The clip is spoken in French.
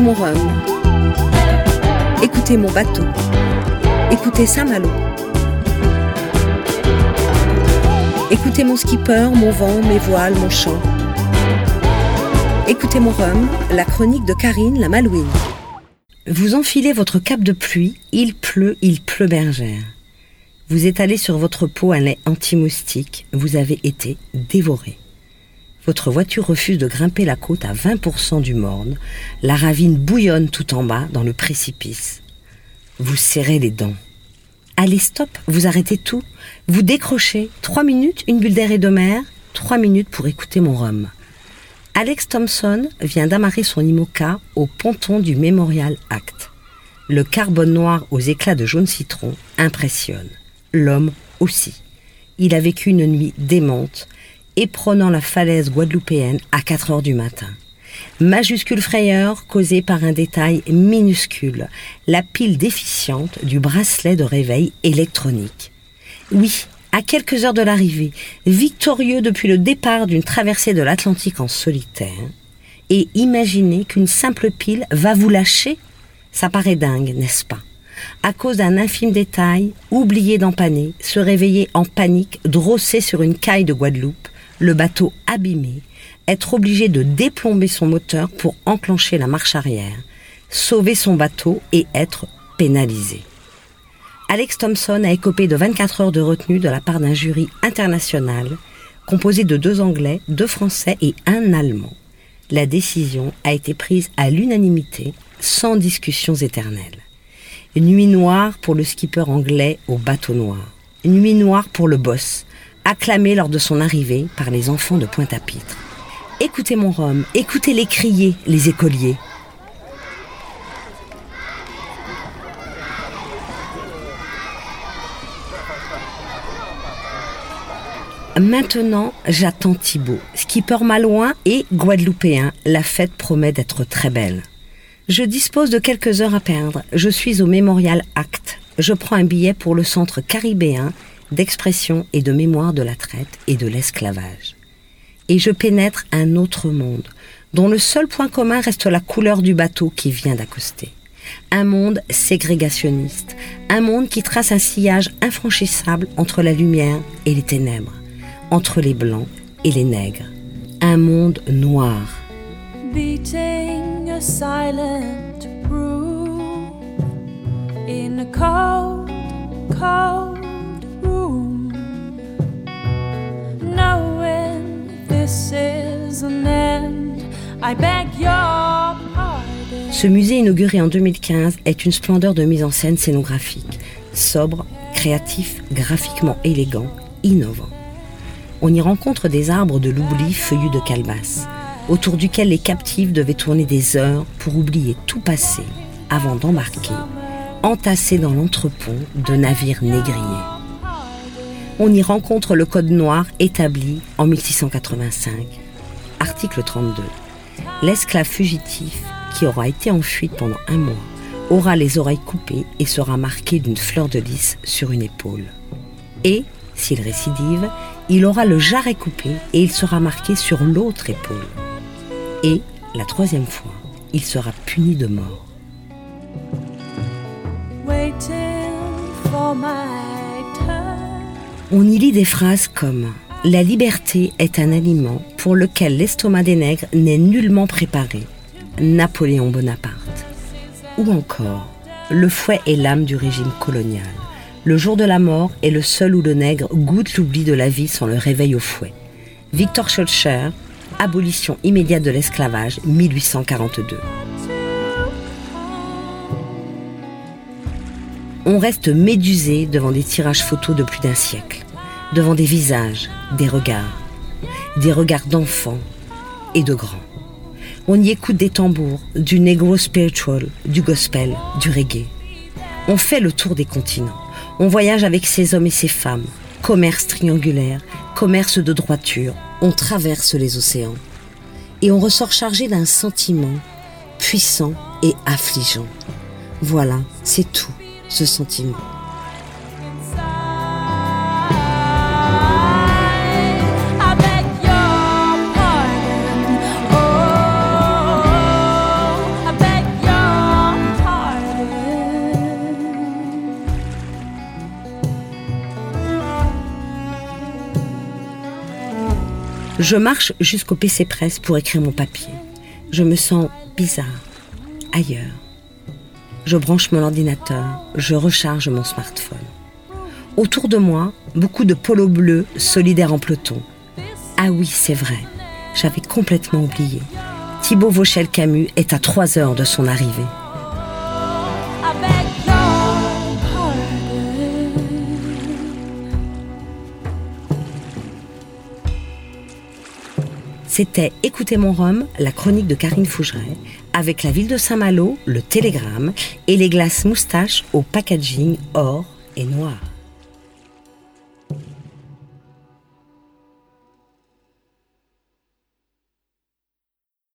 Écoutez mon rhum. Écoutez mon bateau. Écoutez Saint-Malo. Écoutez mon skipper, mon vent, mes voiles, mon chant. Écoutez mon rhum, la chronique de Karine la Malouine. Vous enfilez votre cape de pluie, il pleut, il pleut bergère. Vous étalez sur votre peau un lait anti-moustique, vous avez été dévoré. Votre voiture refuse de grimper la côte à 20% du morne, la ravine bouillonne tout en bas dans le précipice. Vous serrez les dents. Allez, stop, vous arrêtez tout. Vous décrochez. Trois minutes, une bulle d'air et de mer, trois minutes pour écouter mon rhum. Alex Thompson vient d'amarrer son IMOCA au ponton du Memorial Act. Le carbone noir aux éclats de jaune citron impressionne. L'homme aussi. Il a vécu une nuit démente, éprenant la falaise guadeloupéenne à 4 heures du matin. Majuscule frayeur causée par un détail minuscule, la pile déficiente du bracelet de réveil électronique. Oui, à quelques heures de l'arrivée, victorieux depuis le départ d'une traversée de l'Atlantique en solitaire, et imaginez qu'une simple pile va vous lâcher, ça paraît dingue, n'est-ce pas? À cause d'un infime détail, oublié d'empanner, se réveiller en panique, drossé sur une caille de Guadeloupe, le bateau abîmé, être obligé de déplomber son moteur pour enclencher la marche arrière, sauver son bateau et être pénalisé. Alex Thompson a écopé de 24 heures de retenue de la part d'un jury international composé de deux Anglais, deux Français et un Allemand. La décision a été prise à l'unanimité, sans discussions éternelles. Nuit noire pour le skipper anglais au bateau noir. Nuit noire pour le boss, acclamé lors de son arrivée par les enfants de Pointe-à-Pitre. Écoutez mon rhum, écoutez-les crier, les écoliers. Maintenant, j'attends Thibaut, skipper malouin et guadeloupéen. La fête promet d'être très belle. Je dispose de quelques heures à perdre. Je suis au Memorial Act. Je prends un billet pour le centre caribéen d'expression et de mémoire de la traite et de l'esclavage. Et je pénètre un autre monde, dont le seul point commun reste la couleur du bateau qui vient d'accoster. Un monde ségrégationniste, un monde qui trace un sillage infranchissable entre la lumière et les ténèbres entre les blancs et les nègres. Un monde noir. Beating a silent in a cold, cold Ce musée inauguré en 2015 est une splendeur de mise en scène scénographique, sobre, créatif, graphiquement élégant, innovant on y rencontre des arbres de l'oubli feuillus de calebasse, autour duquel les captifs devaient tourner des heures pour oublier tout passé avant d'embarquer, entassés dans l'entrepont de navires négriers. On y rencontre le code noir établi en 1685. Article 32. L'esclave fugitif qui aura été en fuite pendant un mois aura les oreilles coupées et sera marqué d'une fleur de lys sur une épaule. Et, s'il récidive, il aura le jarret coupé et il sera marqué sur l'autre épaule. Et, la troisième fois, il sera puni de mort. On y lit des phrases comme La liberté est un aliment pour lequel l'estomac des nègres n'est nullement préparé. Napoléon Bonaparte. Ou encore Le fouet est l'âme du régime colonial. Le jour de la mort est le seul où le nègre goûte l'oubli de la vie sans le réveil au fouet. Victor Schulcher, Abolition immédiate de l'esclavage, 1842. On reste médusé devant des tirages photos de plus d'un siècle, devant des visages, des regards, des regards d'enfants et de grands. On y écoute des tambours, du negro spiritual, du gospel, du reggae. On fait le tour des continents. On voyage avec ces hommes et ces femmes. Commerce triangulaire, commerce de droiture. On traverse les océans. Et on ressort chargé d'un sentiment puissant et affligeant. Voilà, c'est tout, ce sentiment. Je marche jusqu'au PC Presse pour écrire mon papier. Je me sens bizarre, ailleurs. Je branche mon ordinateur, je recharge mon smartphone. Autour de moi, beaucoup de polos bleus solidaires en peloton. Ah oui, c'est vrai, j'avais complètement oublié. Thibaut Vauchel-Camus est à trois heures de son arrivée. C'était Écoutez mon rhum, la chronique de Karine Fougeret, avec la ville de Saint-Malo, le télégramme et les glaces moustaches au packaging or et noir.